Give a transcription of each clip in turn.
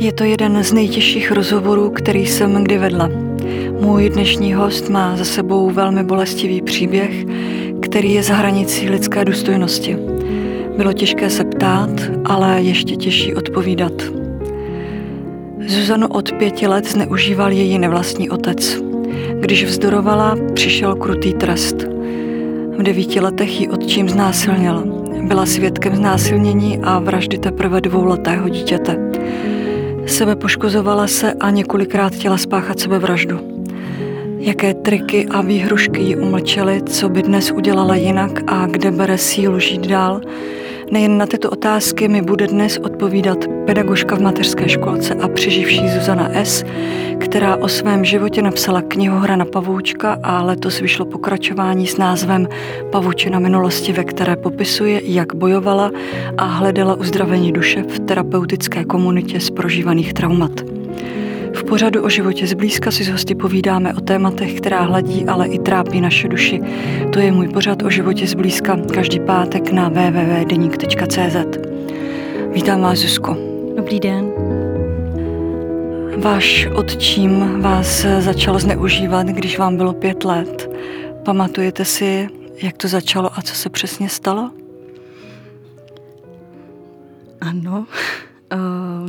Je to jeden z nejtěžších rozhovorů, který jsem kdy vedla. Můj dnešní host má za sebou velmi bolestivý příběh, který je za hranicí lidské důstojnosti. Bylo těžké se ptát, ale ještě těžší odpovídat. Zuzanu od pěti let zneužíval její nevlastní otec. Když vzdorovala, přišel krutý trest. V devíti letech ji otčím znásilnil. Byla svědkem znásilnění a vraždy teprve dvouletého dítěte. Sebe poškozovala se a několikrát chtěla spáchat sebevraždu. Jaké triky a výhrušky ji umlčely, co by dnes udělala jinak a kde bere sílu žít dál, Nejen na tyto otázky mi bude dnes odpovídat pedagožka v mateřské školce a přeživší Zuzana S., která o svém životě napsala knihu Hra na pavoučka a letos vyšlo pokračování s názvem Pavučina minulosti, ve které popisuje, jak bojovala a hledala uzdravení duše v terapeutické komunitě z prožívaných traumat. V pořadu o životě zblízka si s hosty povídáme o tématech, která hladí, ale i trápí naše duši. To je můj pořad o životě zblízka každý pátek na www.denik.cz. Vítám vás, Zuzko. Dobrý den. Váš otčím vás začal zneužívat, když vám bylo pět let. Pamatujete si, jak to začalo a co se přesně stalo? Ano. Uh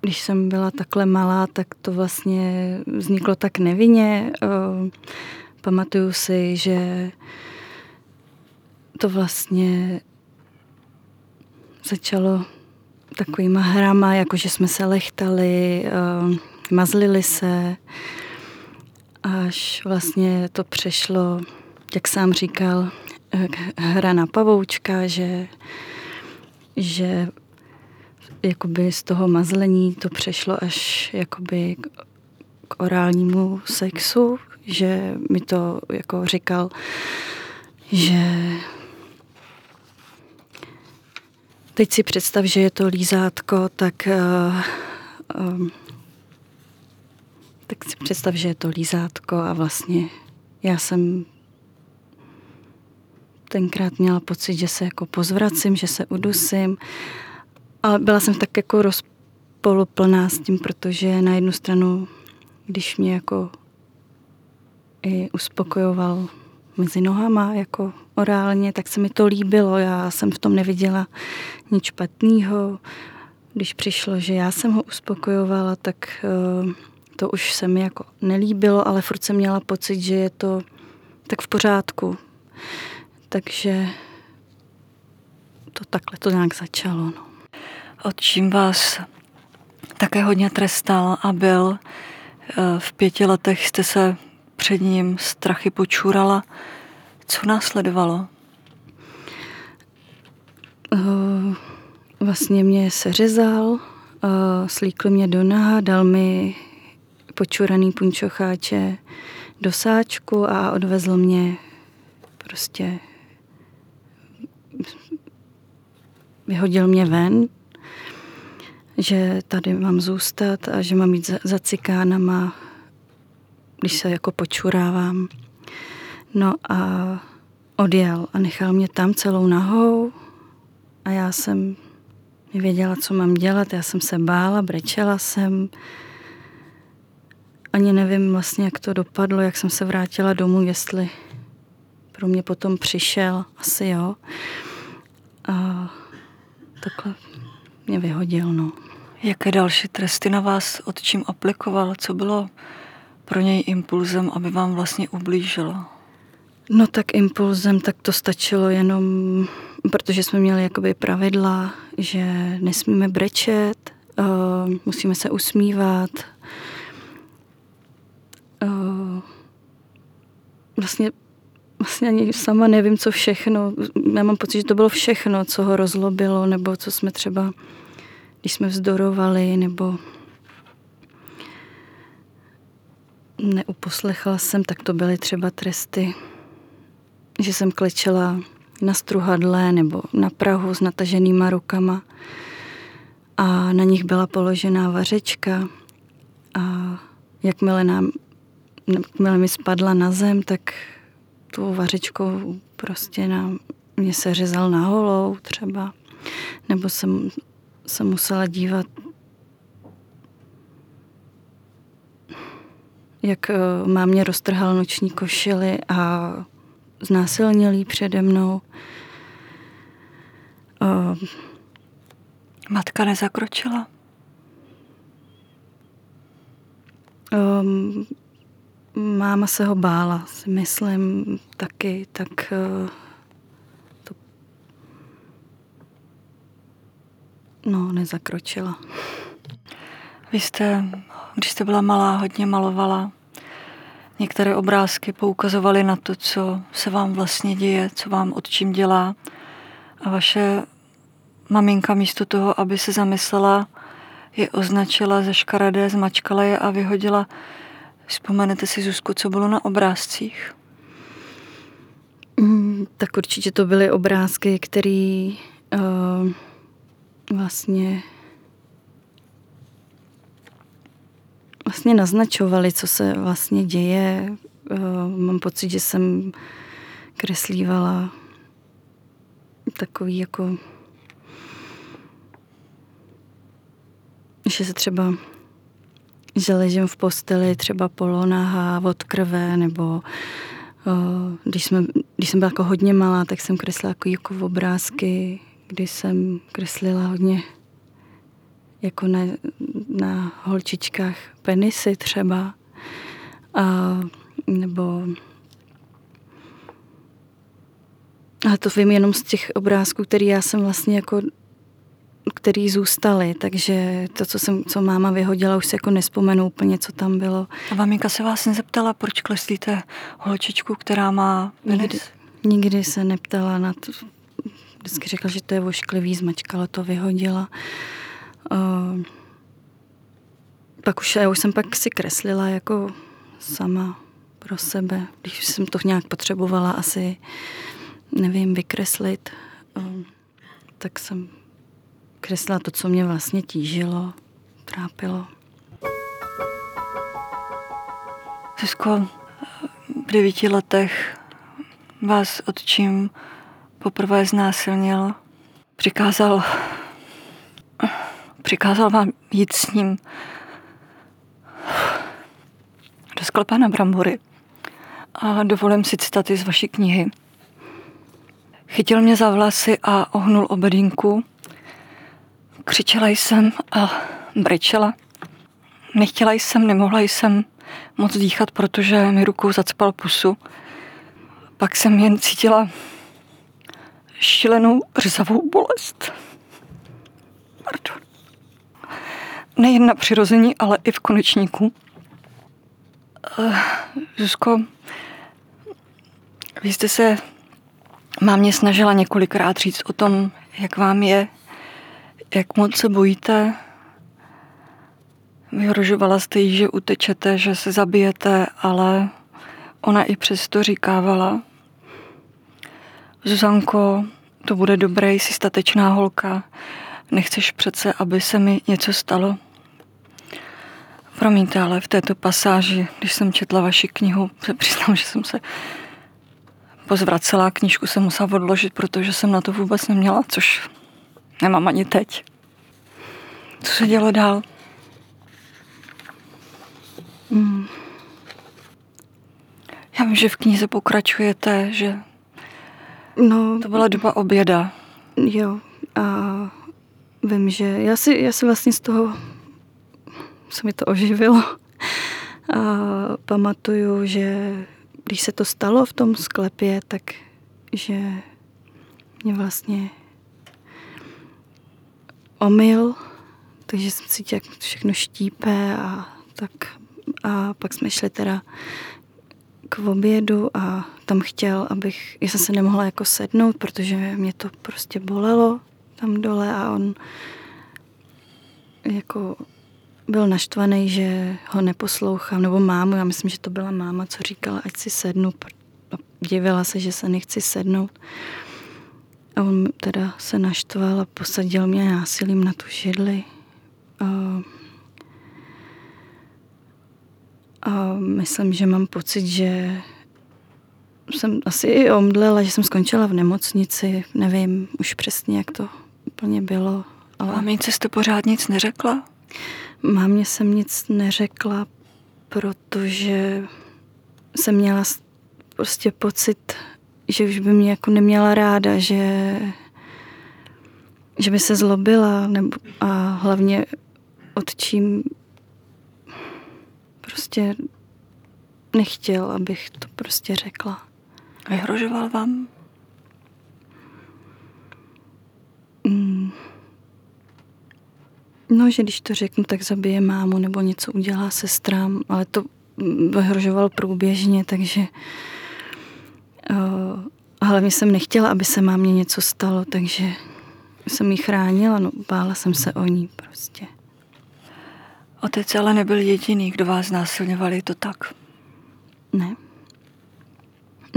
když jsem byla takhle malá, tak to vlastně vzniklo tak nevinně. Eh, pamatuju si, že to vlastně začalo takovýma hrama, jako že jsme se lechtali, eh, mazlili se, až vlastně to přešlo, jak sám říkal, eh, hra na pavoučka, že, že jakoby z toho mazlení to přešlo až jakoby k, k orálnímu sexu, že mi to jako říkal, že teď si představ, že je to lízátko, tak uh, tak si představ, že je to lízátko a vlastně já jsem tenkrát měla pocit, že se jako pozvracím, že se udusím. Ale byla jsem tak jako rozpoluplná s tím, protože na jednu stranu, když mě jako i uspokojoval mezi nohama jako orálně, tak se mi to líbilo. Já jsem v tom neviděla nic špatného. Když přišlo, že já jsem ho uspokojovala, tak eh, to už se mi jako nelíbilo, ale furt jsem měla pocit, že je to tak v pořádku. Takže to takhle to nějak začalo. No čím vás také hodně trestal a byl. Eh, v pěti letech jste se před ním strachy počurala. Co následovalo? Uh, vlastně mě seřezal, uh, slíkl mě do naha, dal mi počuraný punčocháče do sáčku a odvezl mě prostě vyhodil mě ven že tady mám zůstat a že mám jít za, za cikánama, když se jako počurávám. No a odjel a nechal mě tam celou nahou a já jsem nevěděla, co mám dělat. Já jsem se bála, brečela jsem. Ani nevím vlastně, jak to dopadlo, jak jsem se vrátila domů, jestli pro mě potom přišel, asi jo. A takhle mě vyhodil, no. Jaké další tresty na vás od čím aplikoval? Co bylo pro něj impulzem, aby vám vlastně ublížilo? No tak impulzem, tak to stačilo jenom, protože jsme měli jakoby pravidla, že nesmíme brečet, uh, musíme se usmívat. Uh, vlastně, vlastně ani sama nevím, co všechno. Já mám pocit, že to bylo všechno, co ho rozlobilo, nebo co jsme třeba když jsme vzdorovali, nebo neuposlechla jsem, tak to byly třeba tresty, že jsem klečela na struhadle nebo na Prahu s nataženýma rukama a na nich byla položená vařečka a jakmile, nám, jakmile mi spadla na zem, tak tu vařečkou prostě na mě se řezal na holou třeba. Nebo jsem se musela dívat, jak eh, mámě roztrhal noční košily a znásilnil jí přede mnou. Uh, Matka nezakročila? Um, máma se ho bála, si myslím taky, tak uh, to no, nezakročila. Vy jste, když jste byla malá, hodně malovala. Některé obrázky poukazovaly na to, co se vám vlastně děje, co vám od čím dělá. A vaše maminka místo toho, aby se zamyslela, je označila za škaredé, zmačkala je a vyhodila. Vzpomenete si, Zuzku, co bylo na obrázcích? Mm, tak určitě to byly obrázky, které uh, vlastně vlastně naznačovaly, co se vlastně děje. Uh, mám pocit, že jsem kreslívala takový jako že se třeba že ležím v posteli třeba polonaha od krve, nebo uh, když, jsme, když jsem byla jako hodně malá, tak jsem kreslila jako, jako obrázky, kdy jsem kreslila hodně jako na, na holčičkách penisy třeba. A, nebo a to vím jenom z těch obrázků, který já jsem vlastně jako který zůstaly, takže to, co, jsem, co máma vyhodila, už se jako nespomenu úplně, co tam bylo. A maminka se vás nezeptala, proč kleslíte holčičku, která má Nikdy, nikdy se neptala na to. Vždycky řekla, že to je vošklivý, zmačkala to, vyhodila. Uh, pak už, já už jsem pak si kreslila jako sama pro sebe, když jsem to nějak potřebovala asi, nevím, vykreslit, uh, tak jsem kreslila to, co mě vlastně tížilo, trápilo. Zuzko, v devíti letech vás otčím poprvé znásilnil. Přikázal, přikázal vám jít s ním do sklepa na brambory. A dovolím si citaty z vaší knihy. Chytil mě za vlasy a ohnul obedínku Křičela jsem a brečela. Nechtěla jsem, nemohla jsem moc dýchat, protože mi rukou zacpal pusu. Pak jsem jen cítila šílenou řezavou bolest. Pardon. Nejen na přirození, ale i v konečníku. Uh, Zuzko, vy jste se mámě snažila několikrát říct o tom, jak vám je, jak moc se bojíte? Vyhrožovala jste jí, že utečete, že se zabijete, ale ona i přesto říkávala, Zuzanko, to bude dobré, jsi statečná holka, nechceš přece, aby se mi něco stalo. Promiňte, ale v této pasáži, když jsem četla vaši knihu, se přiznám, že jsem se pozvracela, knížku jsem musela odložit, protože jsem na to vůbec neměla, což Nemám ani teď. Co se dělo dál? Hmm. Já vím, že v knize pokračujete, že no, to byla doba oběda. Jo, a vím, že já si, já si vlastně z toho se mi to oživilo. A pamatuju, že když se to stalo v tom sklepě, tak že mě vlastně omyl, takže jsem cítila, jak všechno štípe a tak. A pak jsme šli teda k obědu a tam chtěl, abych, já jsem se nemohla jako sednout, protože mě to prostě bolelo tam dole a on jako byl naštvaný, že ho neposlouchám, nebo mámu, já myslím, že to byla máma, co říkala, ať si sednu, a divila se, že se nechci sednout. A on teda se naštval a posadil mě násilím na tu židli. A, a myslím, že mám pocit, že jsem asi i omdlela, že jsem skončila v nemocnici, nevím už přesně, jak to úplně bylo. Ale... Mamince jste pořád nic neřekla? Mámě jsem nic neřekla, protože jsem měla prostě pocit, že už by mě jako neměla ráda, že, že by se zlobila nebo, a hlavně od čím prostě nechtěl, abych to prostě řekla. Vyhrožoval vám? Mm. No, že když to řeknu, tak zabije mámu nebo něco udělá sestrám, ale to vyhrožoval průběžně, takže uh, hlavně jsem nechtěla, aby se mámě něco stalo, takže jsem ji chránila, no bála jsem se o ní prostě. Otec ale nebyl jediný, kdo vás znásilňoval, je to tak? Ne.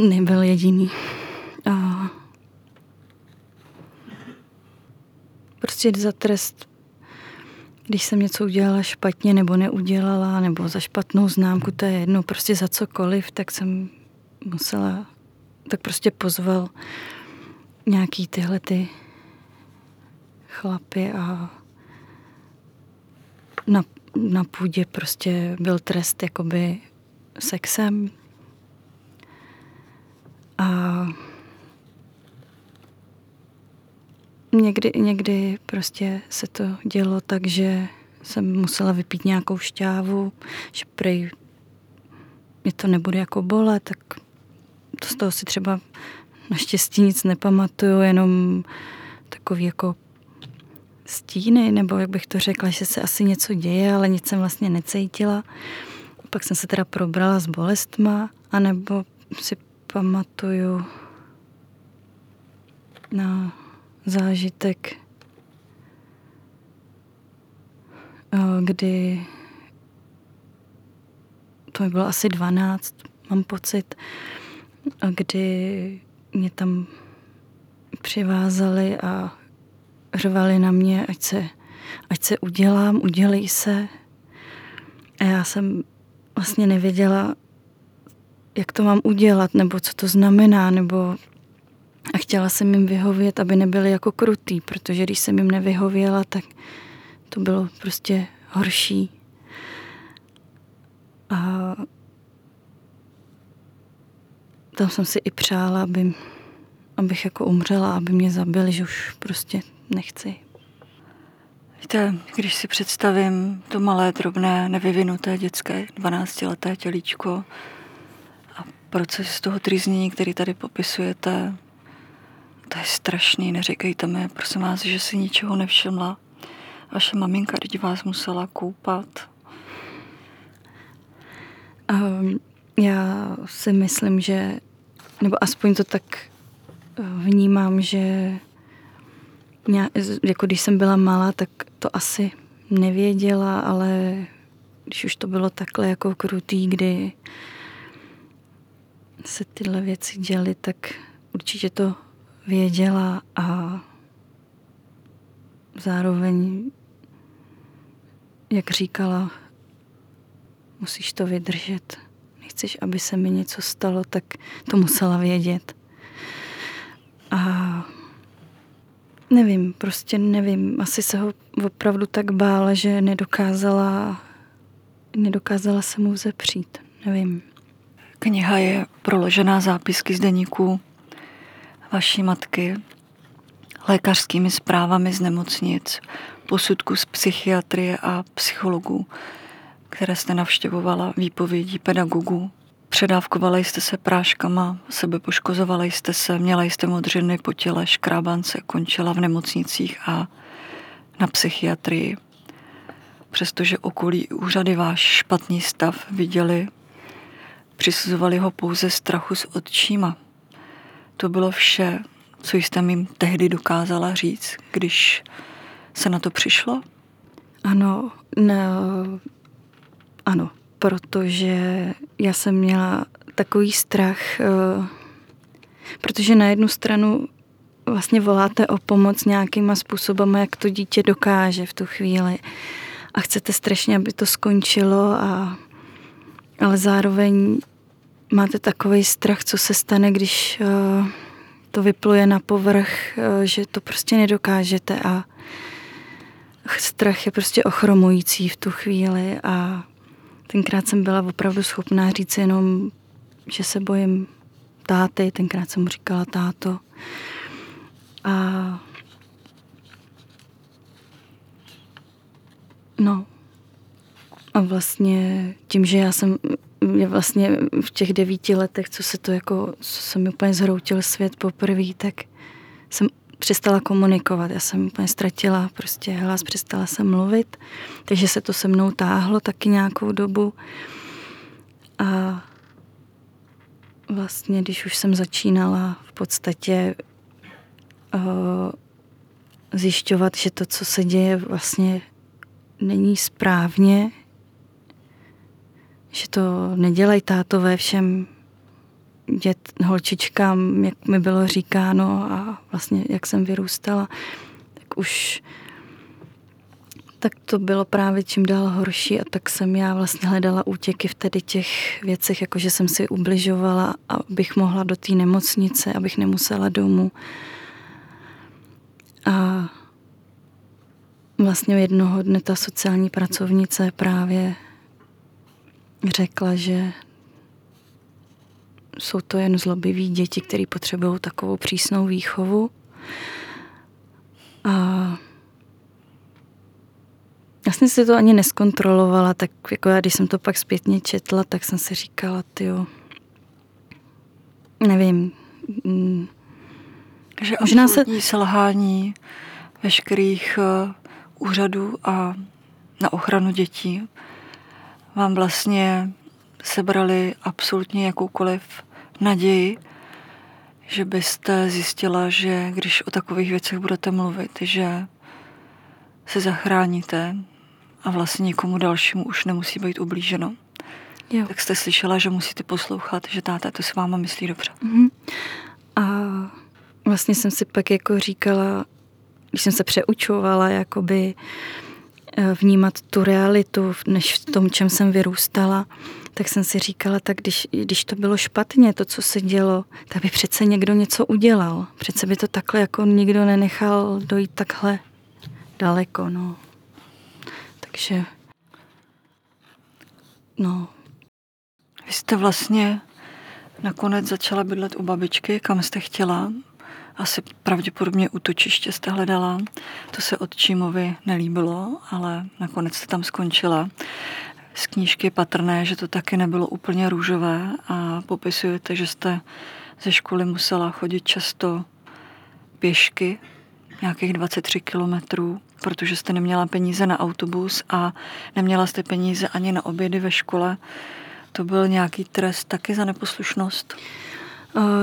Nebyl jediný. A prostě za trest, když jsem něco udělala špatně nebo neudělala, nebo za špatnou známku, to je jedno, prostě za cokoliv, tak jsem musela, tak prostě pozval nějaký tyhle ty chlapy a na, na půdě prostě byl trest jakoby sexem. A někdy, někdy prostě se to dělo tak, že jsem musela vypít nějakou šťávu, že prej mě to nebude jako bolet, tak to z toho si třeba naštěstí nic nepamatuju, jenom takový jako stíny, nebo jak bych to řekla, že se asi něco děje, ale nic jsem vlastně necítila. Pak jsem se teda probrala s bolestma, anebo si pamatuju na zážitek, eh, kdy to mi bylo asi 12, mám pocit, kdy mě tam přivázali a řvali na mě, ať se, ať se udělám, udělej se. A já jsem vlastně nevěděla, jak to mám udělat, nebo co to znamená, nebo a chtěla jsem jim vyhovět, aby nebyli jako krutý, protože když jsem jim nevyhověla, tak to bylo prostě horší. A tam jsem si i přála, aby, abych jako umřela, aby mě zabili, že už prostě nechci. Víte, když si představím to malé, drobné, nevyvinuté dětské 12-leté tělíčko a proces toho trýznění, který tady popisujete, to je strašný, neříkejte mi, prosím vás, že si ničeho nevšimla. Vaše maminka, když vás musela koupat. Um, já si myslím, že, nebo aspoň to tak eh, vnímám, že jako když jsem byla malá, tak to asi nevěděla, ale když už to bylo takhle jako krutý, kdy se tyhle věci děly, tak určitě to věděla a zároveň, jak říkala, musíš to vydržet. Nechceš, aby se mi něco stalo, tak to musela vědět. A Nevím, prostě nevím. Asi se ho opravdu tak bála, že nedokázala, nedokázala se mu vzepřít. Nevím. Kniha je proložená zápisky z deníků vaší matky, lékařskými zprávami z nemocnic, posudku z psychiatrie a psychologů, které jste navštěvovala, výpovědí pedagogů. Předávkovali jste se práškama, sebe poškozovali jste se, měla jste modřiny po těle, škrábance končila v nemocnicích a na psychiatrii. Přestože okolí úřady váš špatný stav viděli, přisuzovali ho pouze strachu s odčíma. To bylo vše, co jste mi tehdy dokázala říct, když se na to přišlo? Ano, no, ano, protože já jsem měla takový strach, eh, protože na jednu stranu vlastně voláte o pomoc nějakýma způsobama, jak to dítě dokáže v tu chvíli. A chcete strašně, aby to skončilo, a, ale zároveň máte takový strach, co se stane, když uh, to vypluje na povrch, eh, že to prostě nedokážete a strach je prostě ochromující v tu chvíli a tenkrát jsem byla opravdu schopná říct jenom, že se bojím táty, tenkrát jsem mu říkala táto. A no, a vlastně tím, že já jsem mě vlastně v těch devíti letech, co se to jako, co se mi úplně zhroutil svět poprvé, tak jsem přestala komunikovat. Já jsem úplně ztratila prostě hlas, přestala jsem mluvit, takže se to se mnou táhlo taky nějakou dobu. A vlastně, když už jsem začínala v podstatě uh, zjišťovat, že to, co se děje, vlastně není správně, že to nedělají tátové všem dět, holčičkám, jak mi bylo říkáno a vlastně jak jsem vyrůstala, tak už tak to bylo právě čím dál horší a tak jsem já vlastně hledala útěky v tedy těch věcech, jako že jsem si ubližovala, abych mohla do té nemocnice, abych nemusela domů. A vlastně jednoho dne ta sociální pracovnice právě řekla, že jsou to jen zlobiví děti, které potřebují takovou přísnou výchovu. A já jsem si to ani neskontrolovala, tak jako já, když jsem to pak zpětně četla, tak jsem si říkala, jo, nevím. Mm, že možná se... selhání veškerých uh, úřadů a na ochranu dětí vám vlastně sebrali absolutně jakoukoliv naději, že byste zjistila, že když o takových věcech budete mluvit, že se zachráníte a vlastně nikomu dalšímu už nemusí být ublíženo. Jo. Tak jste slyšela, že musíte poslouchat, že táta to s váma myslí dobře. Mm-hmm. A vlastně jsem si pak jako říkala, když jsem se přeučovala, jakoby Eh, vnímat tu realitu, než v tom, čem jsem vyrůstala, tak jsem si říkala, tak když, když to bylo špatně, to, co se dělo, tak by přece někdo něco udělal. Přece by to takhle jako nikdo nenechal dojít takhle daleko, no. Takže, no. Vy jste vlastně nakonec začala bydlet u babičky, kam jste chtěla, asi pravděpodobně útočiště jste hledala. To se Čímovi nelíbilo, ale nakonec jste tam skončila. Z knížky je patrné, že to taky nebylo úplně růžové a popisujete, že jste ze školy musela chodit často pěšky, nějakých 23 kilometrů, protože jste neměla peníze na autobus a neměla jste peníze ani na obědy ve škole. To byl nějaký trest taky za neposlušnost?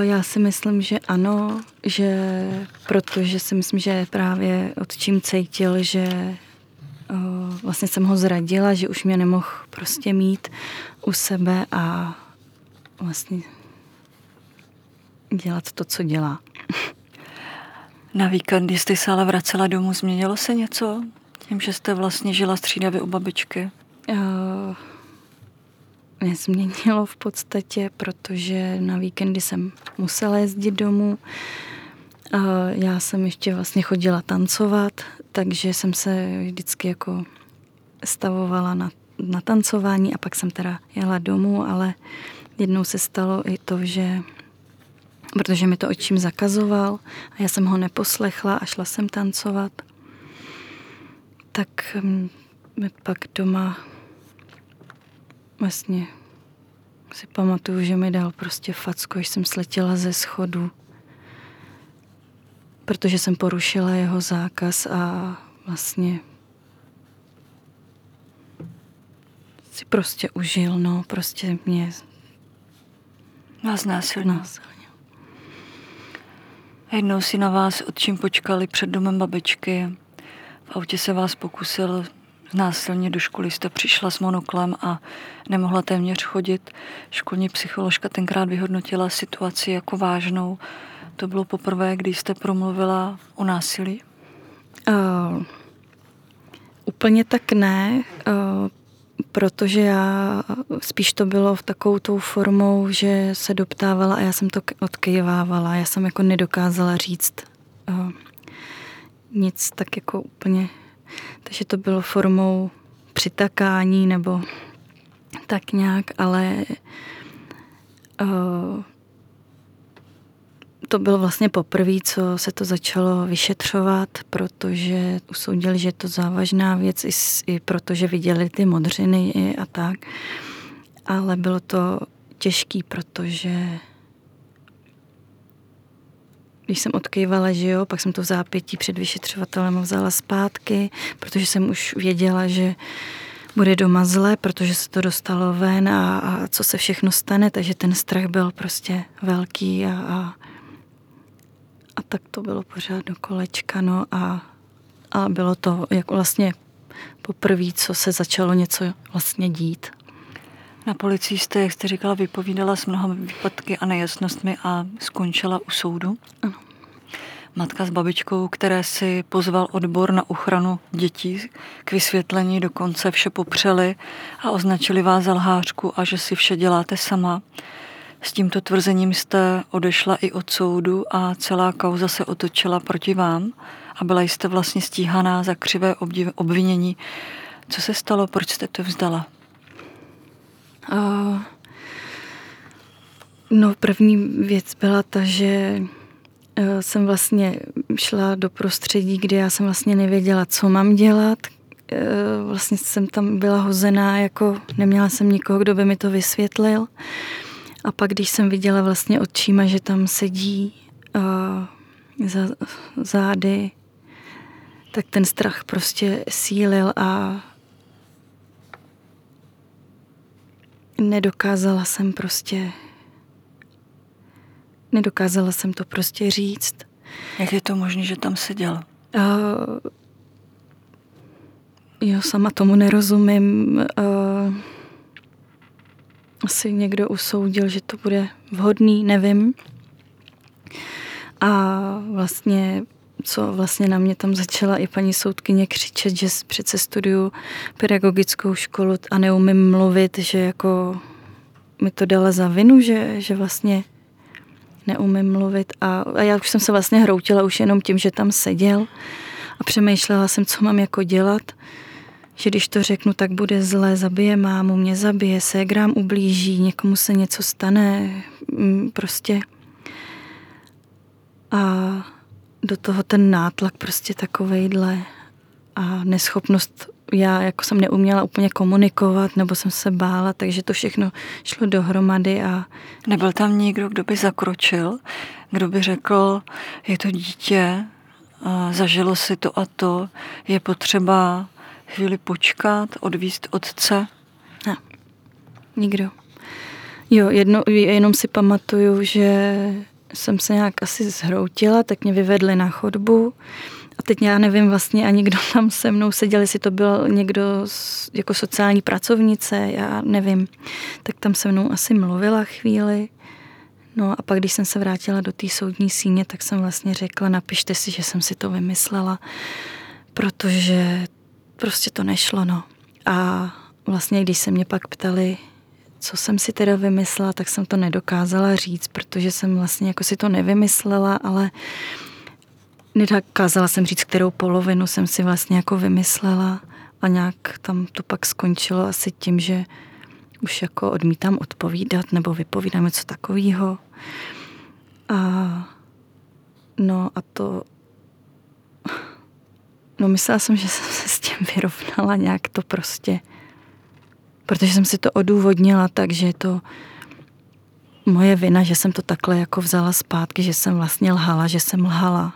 Já si myslím, že ano, že protože si myslím, že právě od čím cítil, že vlastně jsem ho zradila, že už mě nemohl prostě mít u sebe a vlastně dělat to, co dělá. Na víkendy jste se ale vracela domů, změnilo se něco? Tím, že jste vlastně žila střídavě u babičky? Uh, nezměnilo v podstatě, protože na víkendy jsem musela jezdit domů. Já jsem ještě vlastně chodila tancovat, takže jsem se vždycky jako stavovala na, na tancování a pak jsem teda jela domů, ale jednou se stalo i to, že protože mi to očím zakazoval a já jsem ho neposlechla a šla jsem tancovat, tak mi pak doma vlastně si pamatuju, že mi dal prostě facku, až jsem sletěla ze schodu, protože jsem porušila jeho zákaz a vlastně si prostě užil, no, prostě mě Vás násilně. Jednou si na vás odčím počkali před domem babičky. V autě se vás pokusil Násilně do školy jste přišla s monoklem a nemohla téměř chodit. Školní psycholožka tenkrát vyhodnotila situaci jako vážnou. To bylo poprvé, když jste promluvila o násilí? Uh, úplně tak ne. Uh, protože já spíš to bylo v takovou tou formou, že se doptávala a já jsem to odkejvávala. Já jsem jako nedokázala říct uh, nic tak jako úplně. Takže to bylo formou přitakání nebo tak nějak, ale uh, to bylo vlastně poprvé, co se to začalo vyšetřovat, protože usoudili, že je to závažná věc, i, i protože viděli ty modřiny a tak. Ale bylo to těžký, protože když jsem odkývala, že jo, pak jsem to v zápětí před vyšetřovatelem vzala zpátky, protože jsem už věděla, že bude doma zle, protože se to dostalo ven a, a co se všechno stane, takže ten strach byl prostě velký a, a a tak to bylo pořád do kolečka, no a, a bylo to jako vlastně poprvé, co se začalo něco vlastně dít. Na policii jste, jak jste říkala, vypovídala s mnoha výpadky a nejasnostmi a skončila u soudu. Ano. Matka s babičkou, které si pozval odbor na ochranu dětí k vysvětlení, dokonce vše popřeli a označili vás za lhářku a že si vše děláte sama. S tímto tvrzením jste odešla i od soudu a celá kauza se otočila proti vám a byla jste vlastně stíhaná za křivé obvinění. Co se stalo, proč jste to vzdala? No první věc byla ta, že uh, jsem vlastně šla do prostředí, kde já jsem vlastně nevěděla, co mám dělat. Uh, vlastně jsem tam byla hozená, jako neměla jsem nikoho, kdo by mi to vysvětlil. A pak, když jsem viděla vlastně očíma, že tam sedí uh, za zády, tak ten strach prostě sílil a nedokázala jsem prostě nedokázala jsem to prostě říct. Jak je to možné, že tam seděl? Uh, jo, sama tomu nerozumím. Uh, asi někdo usoudil, že to bude vhodný, nevím. A vlastně, co vlastně na mě tam začala i paní soudkyně křičet, že přece studuju pedagogickou školu a neumím mluvit, že jako mi to dala za vinu, že, že vlastně neumím mluvit a, a já už jsem se vlastně hroutila už jenom tím, že tam seděl a přemýšlela jsem, co mám jako dělat že když to řeknu, tak bude zlé, zabije mámu, mě zabije, ségrám ublíží, někomu se něco stane, mm, prostě. A do toho ten nátlak prostě takovejhle a neschopnost, já jako jsem neuměla úplně komunikovat, nebo jsem se bála, takže to všechno šlo dohromady a... Nebyl tam někdo, kdo by zakročil, kdo by řekl, je to dítě, zažilo si to a to, je potřeba chvíli počkat, odvíst otce? Ne, nikdo. Jo, jedno, jenom si pamatuju, že jsem se nějak asi zhroutila, tak mě vyvedli na chodbu a teď já nevím vlastně ani kdo tam se mnou seděl, jestli to byl někdo jako sociální pracovnice, já nevím. Tak tam se mnou asi mluvila chvíli. No a pak, když jsem se vrátila do té soudní síně, tak jsem vlastně řekla, napište si, že jsem si to vymyslela, protože prostě to nešlo, no. A vlastně, když se mě pak ptali, co jsem si teda vymyslela, tak jsem to nedokázala říct, protože jsem vlastně jako si to nevymyslela, ale nedokázala jsem říct, kterou polovinu jsem si vlastně jako vymyslela a nějak tam to pak skončilo asi tím, že už jako odmítám odpovídat nebo vypovídám něco takového. A no a to No myslela jsem, že jsem se s tím vyrovnala nějak to prostě, protože jsem si to odůvodnila tak, že je to moje vina, že jsem to takhle jako vzala zpátky, že jsem vlastně lhala, že jsem lhala.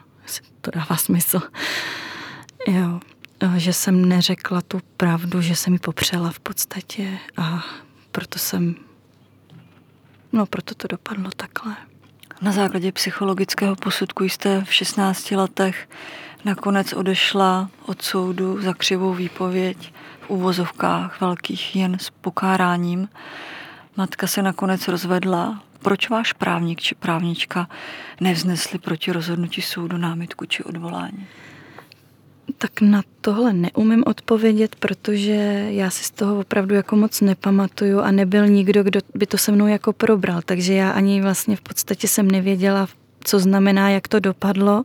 To dává smysl. Jo, že jsem neřekla tu pravdu, že jsem ji popřela v podstatě a proto jsem, no proto to dopadlo takhle. Na základě psychologického posudku jste v 16 letech nakonec odešla od soudu za křivou výpověď v úvozovkách velkých jen s pokáráním. Matka se nakonec rozvedla. Proč váš právník či právnička nevznesli proti rozhodnutí soudu námitku či odvolání? Tak na tohle neumím odpovědět, protože já si z toho opravdu jako moc nepamatuju a nebyl nikdo, kdo by to se mnou jako probral, takže já ani vlastně v podstatě jsem nevěděla, co znamená, jak to dopadlo.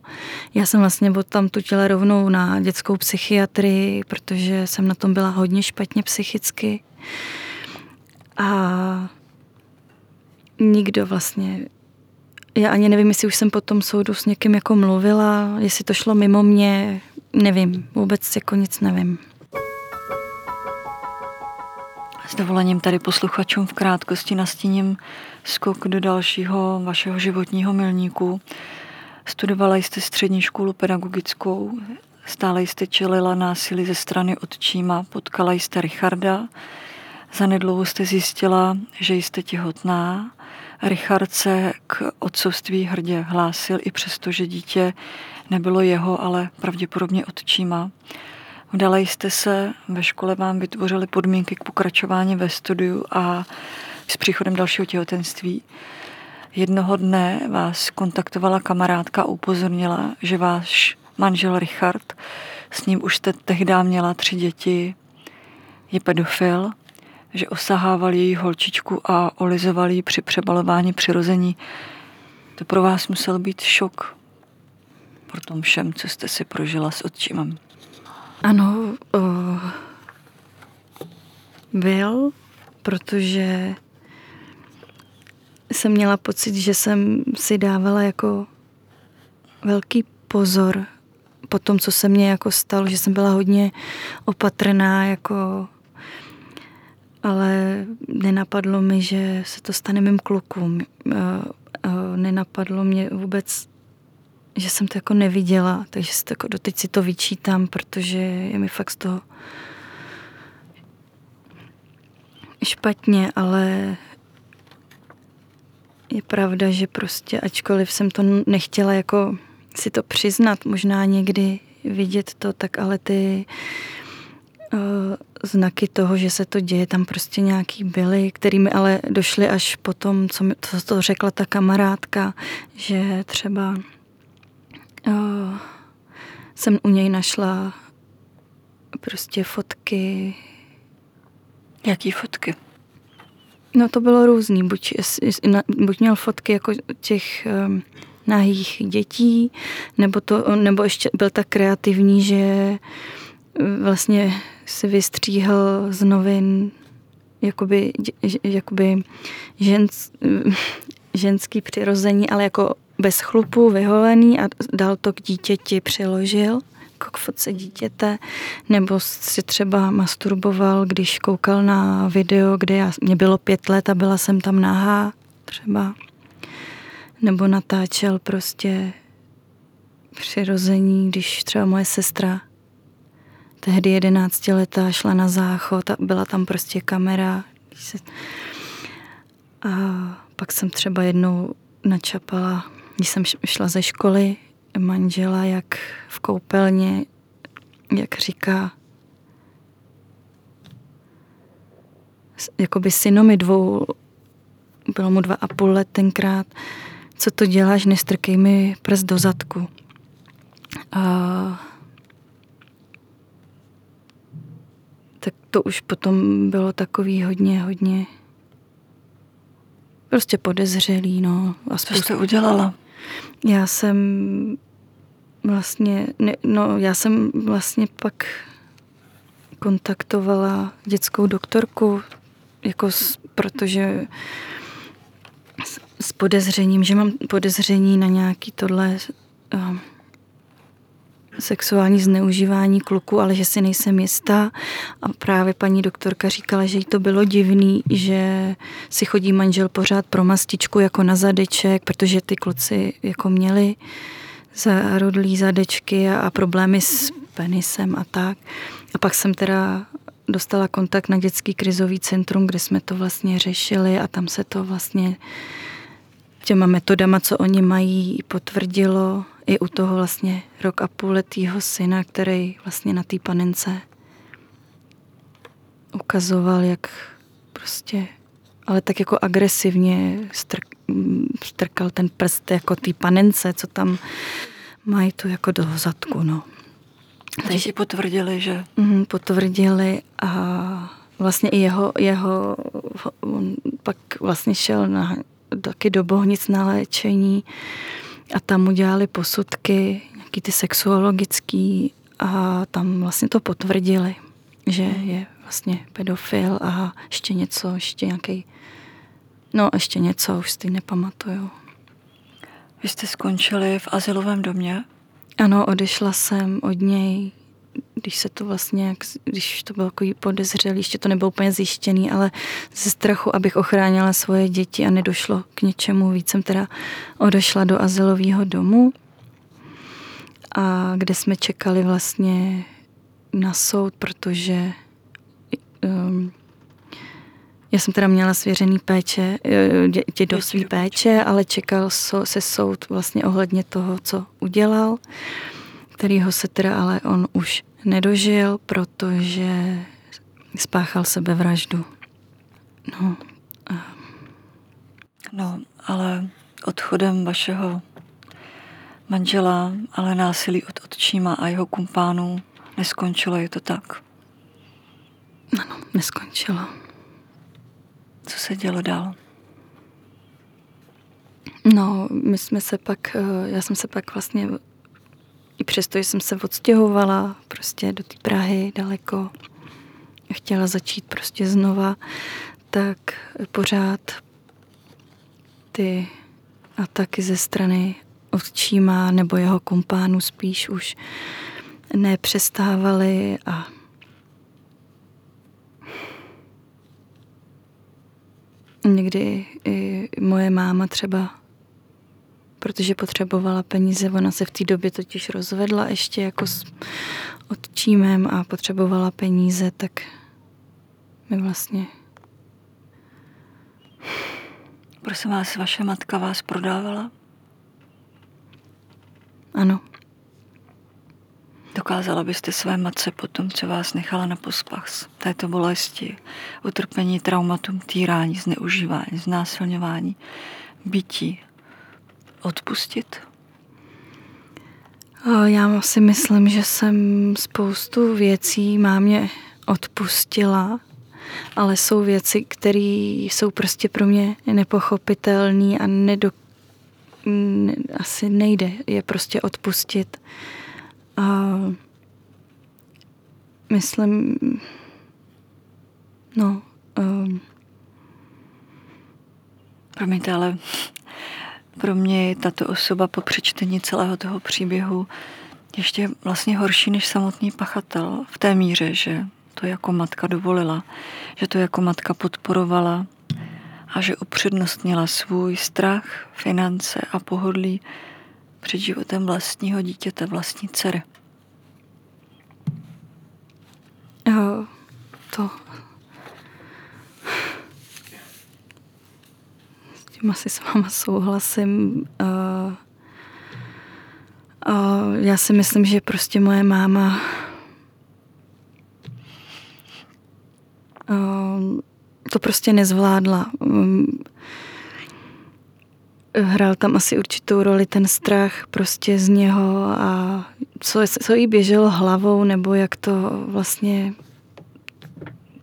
Já jsem vlastně od tam tu těle rovnou na dětskou psychiatrii, protože jsem na tom byla hodně špatně psychicky. A nikdo vlastně já ani nevím, jestli už jsem po tom soudu s někým jako mluvila, jestli to šlo mimo mě, nevím, vůbec jako nic nevím. S dovolením tady posluchačům v krátkosti nastíním skok do dalšího vašeho životního milníku. Studovala jste střední školu pedagogickou, stále jste čelila násilí ze strany otčíma, potkala jste Richarda, zanedlouho jste zjistila, že jste těhotná. Richard se k otcovství hrdě hlásil i přesto, že dítě nebylo jeho, ale pravděpodobně otčíma. Vdala jste se, ve škole vám vytvořili podmínky k pokračování ve studiu a s příchodem dalšího těhotenství. Jednoho dne vás kontaktovala kamarádka a upozornila, že váš manžel Richard, s ním už jste tehdy měla tři děti, je pedofil, že osahával její holčičku a olizoval ji při přebalování přirození. To pro vás musel být šok po tom všem, co jste si prožila s otčimem. Ano, o, byl, protože jsem měla pocit, že jsem si dávala jako velký pozor po tom, co se mně jako stalo, že jsem byla hodně opatrná, jako ale nenapadlo mi, že se to stane mým klukům. Nenapadlo mě vůbec, že jsem to jako neviděla, takže si to jako doteď si to vyčítám, protože je mi fakt z toho špatně, ale je pravda, že prostě ačkoliv jsem to nechtěla jako si to přiznat, možná někdy vidět to, tak ale ty uh, znaky toho, že se to děje, tam prostě nějaký byly, kterými ale došly až po tom, co, mi, co to řekla ta kamarádka, že třeba uh, jsem u něj našla prostě fotky. Jaký fotky? No to bylo různý. Buď, buď měl fotky jako těch um, nahých dětí, nebo, to, nebo ještě byl tak kreativní, že vlastně si vystříhal z novin jakoby, jakoby žens, ženský přirození, ale jako bez chlupu, vyholený a dal to k dítěti, přiložil k fotce dítěte, nebo si třeba masturboval, když koukal na video, kde já, mě bylo pět let a byla jsem tam nahá třeba, nebo natáčel prostě přirození, když třeba moje sestra tehdy jedenáctiletá šla na záchod a byla tam prostě kamera. A pak jsem třeba jednou načapala, když jsem šla ze školy, manžela, jak v koupelně, jak říká, jakoby synomi dvou, bylo mu dva a půl let tenkrát, co to děláš, nestrkej mi prst do zadku. A tak to už potom bylo takový hodně, hodně prostě podezřelý, no. A Co jste udělala? Já jsem vlastně, ne, no já jsem vlastně pak kontaktovala dětskou doktorku, jako s, protože s, s podezřením, že mám podezření na nějaký tohle uh, sexuální zneužívání kluku, ale že si nejsem jistá. A právě paní doktorka říkala, že jí to bylo divný, že si chodí manžel pořád pro mastičku jako na zadeček, protože ty kluci jako měli zarodlý zadečky a, a problémy s penisem a tak. A pak jsem teda dostala kontakt na dětský krizový centrum, kde jsme to vlastně řešili a tam se to vlastně těma metodama, co oni mají, potvrdilo i u toho vlastně rok a půl letýho syna, který vlastně na té panence ukazoval, jak prostě, ale tak jako agresivně strk, strkal ten prst jako té panence, co tam mají tu jako do zadku, no. Teď si potvrdili, že... Mm, potvrdili a vlastně i jeho, jeho on pak vlastně šel na, taky do Bohnic na léčení a tam mu dělali posudky, nějaký ty sexuologický a tam vlastně to potvrdili, že je vlastně pedofil a ještě něco, ještě nějaký, no ještě něco, už si nepamatuju. Vy jste skončili v asilovém domě? Ano, odešla jsem od něj, když se to vlastně, když to bylo takový podezřelý, ještě to nebylo úplně zjištěný, ale ze strachu, abych ochránila svoje děti a nedošlo k něčemu víc, jsem teda odešla do azylového domu, a kde jsme čekali vlastně na soud, protože um, já jsem teda měla svěřený péče, děti do své péče, ale čekal se soud vlastně ohledně toho, co udělal, kterýho se teda ale on už nedožil, protože spáchal sebevraždu. No, no ale odchodem vašeho manžela, ale násilí od otčíma a jeho kumpánů neskončilo, je to tak? Ano, neskončilo. Co se dělo dál? No, my jsme se pak, eh, já jsem se pak vlastně, i přesto, že jsem se odstěhovala prostě do té Prahy daleko, chtěla začít prostě znova, tak pořád ty ataky ze strany otčíma nebo jeho kumpánu spíš už nepřestávaly a Někdy i moje máma třeba, protože potřebovala peníze, ona se v té době totiž rozvedla ještě jako s otčímem a potřebovala peníze, tak mi vlastně... Prosím vás, vaše matka vás prodávala? Ano. Dokázala byste své matce potom, co vás nechala na pospach z této bolesti, utrpení, traumatum, týrání, zneužívání, znásilňování, bytí, odpustit? Já si myslím, že jsem spoustu věcí mámě odpustila, ale jsou věci, které jsou prostě pro mě nepochopitelné a nedok asi nejde je prostě odpustit. A myslím, no, um, Promiňte, ale pro mě je tato osoba po přečtení celého toho příběhu ještě vlastně horší než samotný pachatel v té míře, že to jako matka dovolila, že to jako matka podporovala a že upřednostnila svůj strach, finance a pohodlí před životem vlastního dítěte, vlastní dcery. Jo, to... S tím asi s váma souhlasím. Uh, uh, já si myslím, že prostě moje máma uh, to prostě nezvládla. Um, hrál tam asi určitou roli ten strach prostě z něho a co, co jí běželo hlavou, nebo jak to vlastně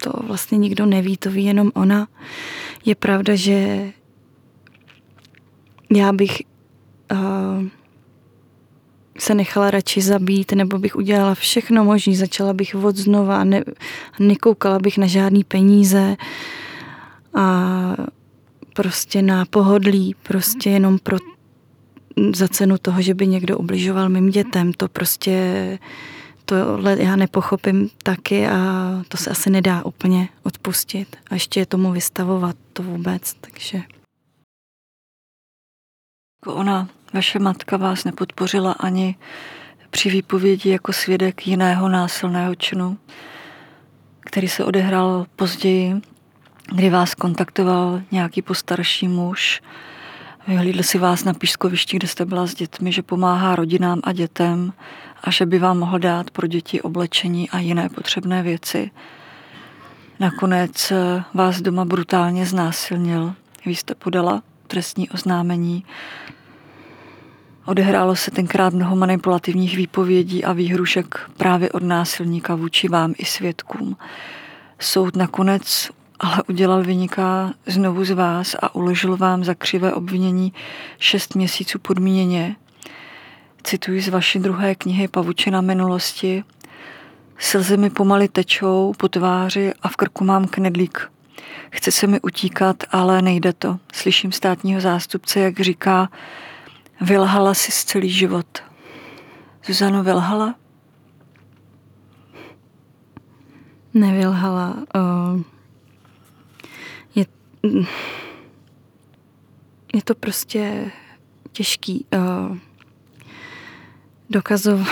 to vlastně nikdo neví, to ví jenom ona. Je pravda, že já bych uh, se nechala radši zabít, nebo bych udělala všechno možné, začala bych od znova a ne, nekoukala bych na žádný peníze a prostě na pohodlí, prostě jenom pro za cenu toho, že by někdo ubližoval mým dětem. To prostě, to já nepochopím taky a to se asi nedá úplně odpustit. A ještě je tomu vystavovat to vůbec, takže... Jako ona, vaše matka vás nepodpořila ani při výpovědi jako svědek jiného násilného činu, který se odehrál později, kdy vás kontaktoval nějaký postarší muž, vyhlídl si vás na pískovišti, kde jste byla s dětmi, že pomáhá rodinám a dětem a že by vám mohl dát pro děti oblečení a jiné potřebné věci. Nakonec vás doma brutálně znásilnil. Vy jste podala trestní oznámení. Odehrálo se tenkrát mnoho manipulativních výpovědí a výhrušek právě od násilníka vůči vám i svědkům. Soud nakonec ale udělal vyniká znovu z vás a uložil vám za křivé obvinění šest měsíců podmíněně. Cituji z vaší druhé knihy Pavučina minulosti. Slzy mi pomaly tečou po tváři a v krku mám knedlík. Chce se mi utíkat, ale nejde to. Slyším státního zástupce, jak říká, vylhala si celý život. Zuzano, vylhala? Nevylhala. Uh, je, to prostě těžký. Uh, dokazovat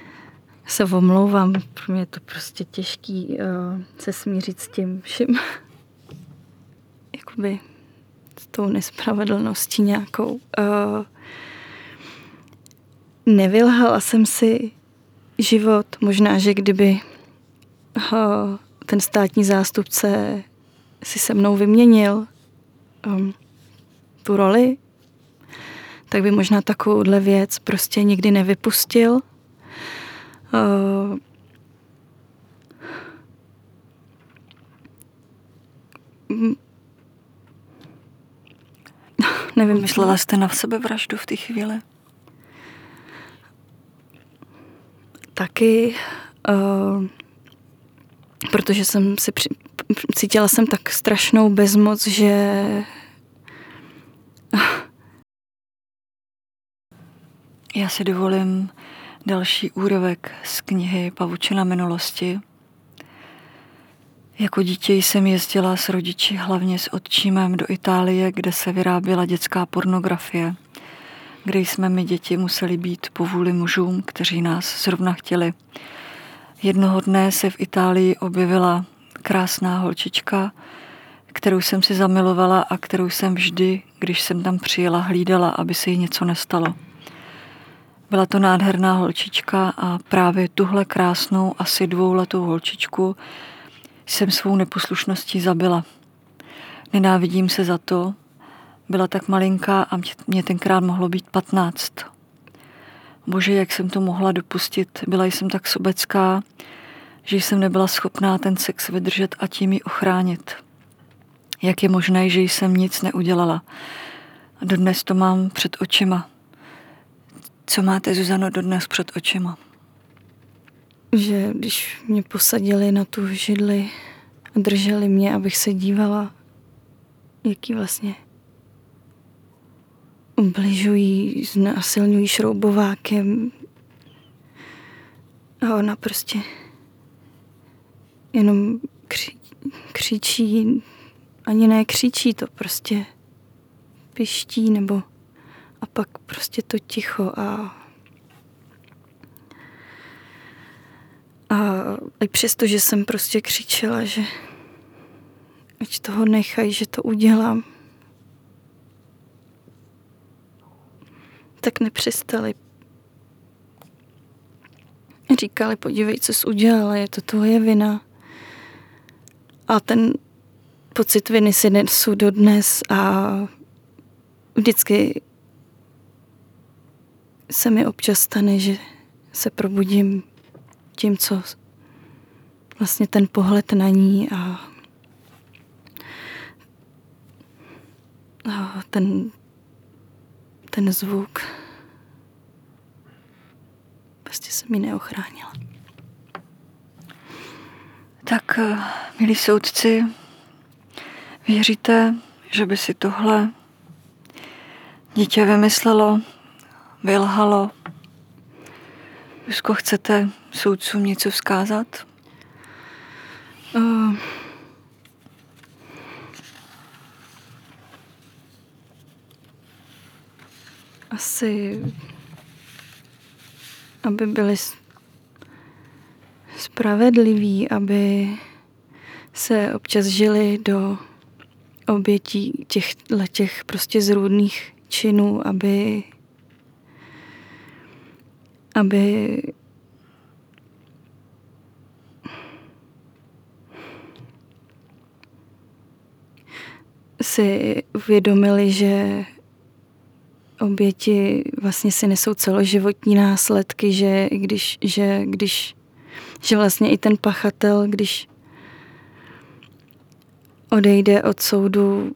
se omlouvám, pro mě je to prostě těžký uh, se smířit s tím vším. Jakoby s tou nespravedlností nějakou. Uh, nevylhala jsem si život. Možná, že kdyby uh, ten státní zástupce si se mnou vyměnil um, tu roli, tak by možná takovouhle věc prostě nikdy nevypustil. Uh, nevím. Myslela jste na sebe vraždu v té chvíli? Taky, uh, protože jsem si při, cítila jsem tak strašnou bezmoc, že Já si dovolím další úrovek z knihy Pavučina minulosti. Jako dítě jsem jezdila s rodiči, hlavně s otčímem, do Itálie, kde se vyráběla dětská pornografie, kde jsme my děti museli být povůli mužům, kteří nás zrovna chtěli. Jednoho dne se v Itálii objevila krásná holčička, kterou jsem si zamilovala a kterou jsem vždy, když jsem tam přijela, hlídala, aby se jí něco nestalo. Byla to nádherná holčička a právě tuhle krásnou, asi dvouletou holčičku jsem svou neposlušností zabila. Nenávidím se za to, byla tak malinká a mě tenkrát mohlo být patnáct. Bože, jak jsem to mohla dopustit, byla jsem tak sobecká, že jsem nebyla schopná ten sex vydržet a tím ji ochránit. Jak je možné, že jsem nic neudělala? Dodnes to mám před očima. Co máte, Zuzano, dodnes před očima? Že když mě posadili na tu židli a drželi mě, abych se dívala, jaký vlastně ubližují, znásilňují šroubovákem a ona prostě jenom kři, křičí, ani ne křičí, to prostě piští nebo a pak prostě to ticho a a i přesto, že jsem prostě křičela, že ať toho nechají, že to udělám, tak nepřestali. Říkali, podívej, co jsi udělala, je to tvoje vina. A ten pocit viny si nesu dodnes a vždycky se mi občas stane, že se probudím tím, co vlastně ten pohled na ní a, a ten, ten zvuk prostě se mi neochránila. Tak, eh, milí soudci, věříte, že by si tohle dítě vymyslelo, vylhalo? Jusko, chcete soudcům něco vzkázat? Uh, asi, aby byli spravedliví, aby se občas žili do obětí těch, těch prostě zrůdných činů, aby aby si uvědomili, že oběti vlastně si nesou celoživotní následky, že když, že když že vlastně i ten pachatel, když odejde od soudu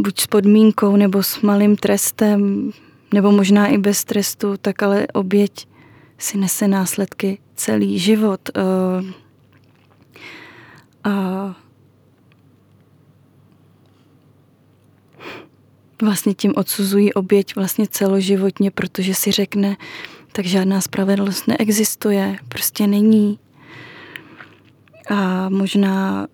buď s podmínkou nebo s malým trestem, nebo možná i bez trestu, tak ale oběť si nese následky celý život. Eh, a vlastně tím odsuzují oběť vlastně celoživotně, protože si řekne, tak žádná spravedlnost neexistuje, prostě není. A možná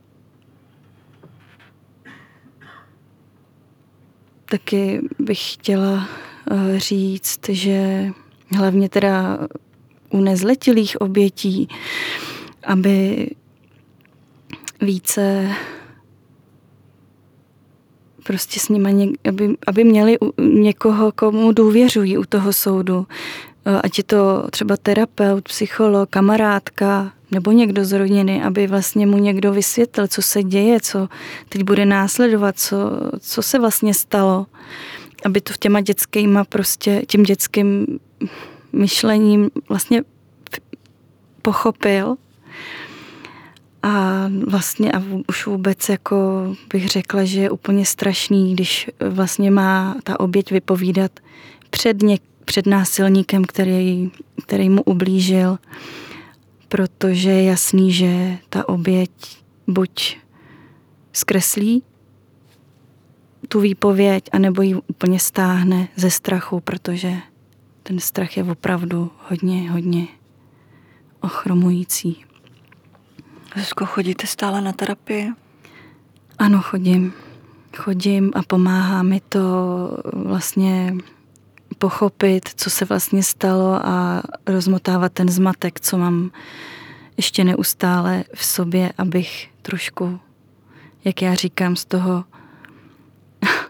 taky bych chtěla eh, říct, že hlavně teda u nezletilých obětí, aby více prostě s nimi, aby, aby měli někoho, komu důvěřují u toho soudu. Eh, ať je to třeba terapeut, psycholog, kamarádka nebo někdo z rodiny, aby vlastně mu někdo vysvětlil, co se děje, co teď bude následovat, co, co se vlastně stalo. Aby to v těma dětskýma prostě, tím dětským myšlením vlastně pochopil. A vlastně a už vůbec jako bych řekla, že je úplně strašný, když vlastně má ta oběť vypovídat před, něk, před násilníkem, který, který mu ublížil, protože je jasný, že ta oběť buď zkreslí tu výpověď, anebo ji úplně stáhne ze strachu, protože ten strach je opravdu hodně, hodně ochromující. Zuzko, chodíte stále na terapii? Ano, chodím. Chodím a pomáhá mi to vlastně pochopit, co se vlastně stalo a rozmotávat ten zmatek, co mám ještě neustále v sobě, abych trošku, jak já říkám, z toho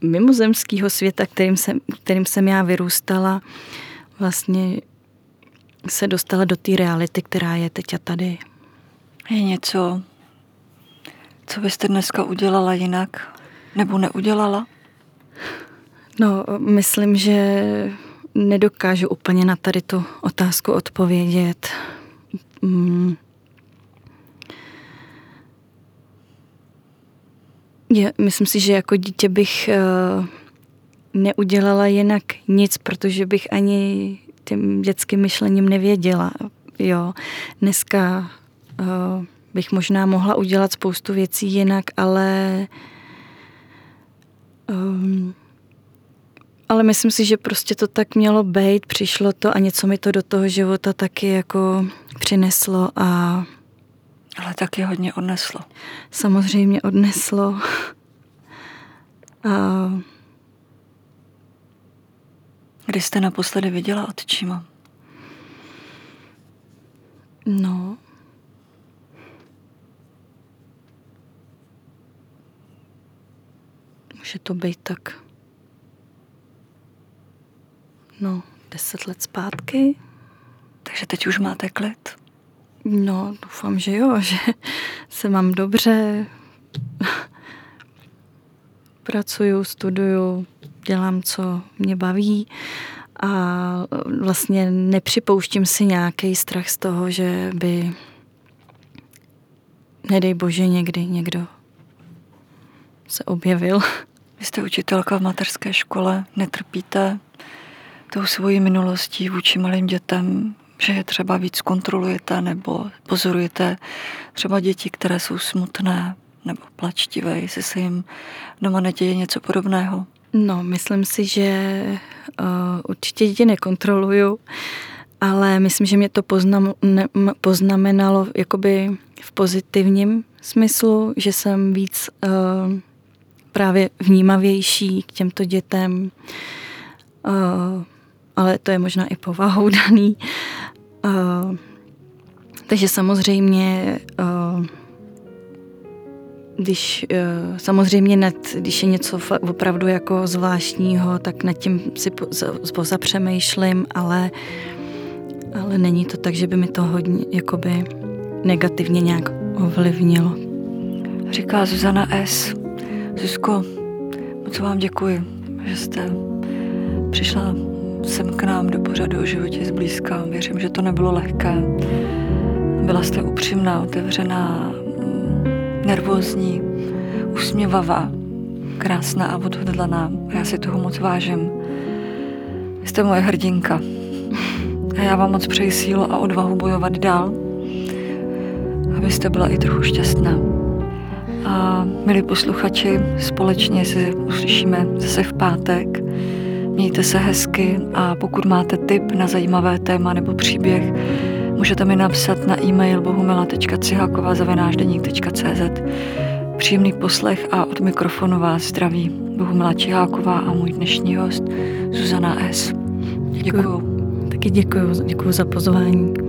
mimozemského světa, kterým jsem, kterým jsem já vyrůstala, vlastně se dostala do té reality, která je teď a tady. Je něco, co byste dneska udělala jinak nebo neudělala? No, myslím, že nedokážu úplně na tady tu otázku odpovědět. Mm. Je, myslím si, že jako dítě bych uh, neudělala jinak nic, protože bych ani tím dětským myšlením nevěděla. Jo, dneska uh, bych možná mohla udělat spoustu věcí jinak, ale um, ale myslím si, že prostě to tak mělo být, přišlo to a něco mi to do toho života taky jako přineslo a... Ale taky hodně odneslo. Samozřejmě odneslo. A... Kdy jste naposledy viděla otčíma? No, může to být tak no, deset let zpátky. Takže teď už máte klid? No, doufám, že jo, že se mám dobře. Pracuju, studuju, dělám, co mě baví a vlastně nepřipouštím si nějaký strach z toho, že by, nedej bože, někdy někdo se objevil. Vy jste učitelka v mateřské škole, netrpíte tou svojí minulostí vůči malým dětem, že je třeba víc kontrolujete nebo pozorujete třeba děti, které jsou smutné nebo plačtivé, jestli se jim doma neděje něco podobného? No, myslím si, že uh, určitě děti nekontroluju, ale myslím, že mě to poznam, ne, poznamenalo jakoby v pozitivním smyslu, že jsem víc uh, právě vnímavější k těmto dětem. Uh, ale to je možná i povahou daný. Uh, takže samozřejmě, uh, když uh, samozřejmě nad, když je něco opravdu jako zvláštního, tak nad tím si pozapřemýšlím, ale, ale není to tak, že by mi to hodně jakoby negativně nějak ovlivnilo. Říká Zuzana S. Zuzko, moc vám děkuji že jste přišla sem k nám do pořadu o životě zblízka. Věřím, že to nebylo lehké. Byla jste upřímná, otevřená, mm, nervózní, usměvavá, krásná a odhodlaná. Já si toho moc vážím. Jste moje hrdinka. A já vám moc přeji sílu a odvahu bojovat dál, abyste byla i trochu šťastná. A milí posluchači, společně se uslyšíme zase v pátek. Mějte se hezky a pokud máte tip na zajímavé téma nebo příběh, můžete mi napsat na e-mail bohumila.ciháková.cz Příjemný poslech a od mikrofonu vás zdraví Bohumila Čiháková a můj dnešní host Zuzana S. Děkuju. Taky děkuju, děkuju za pozvání.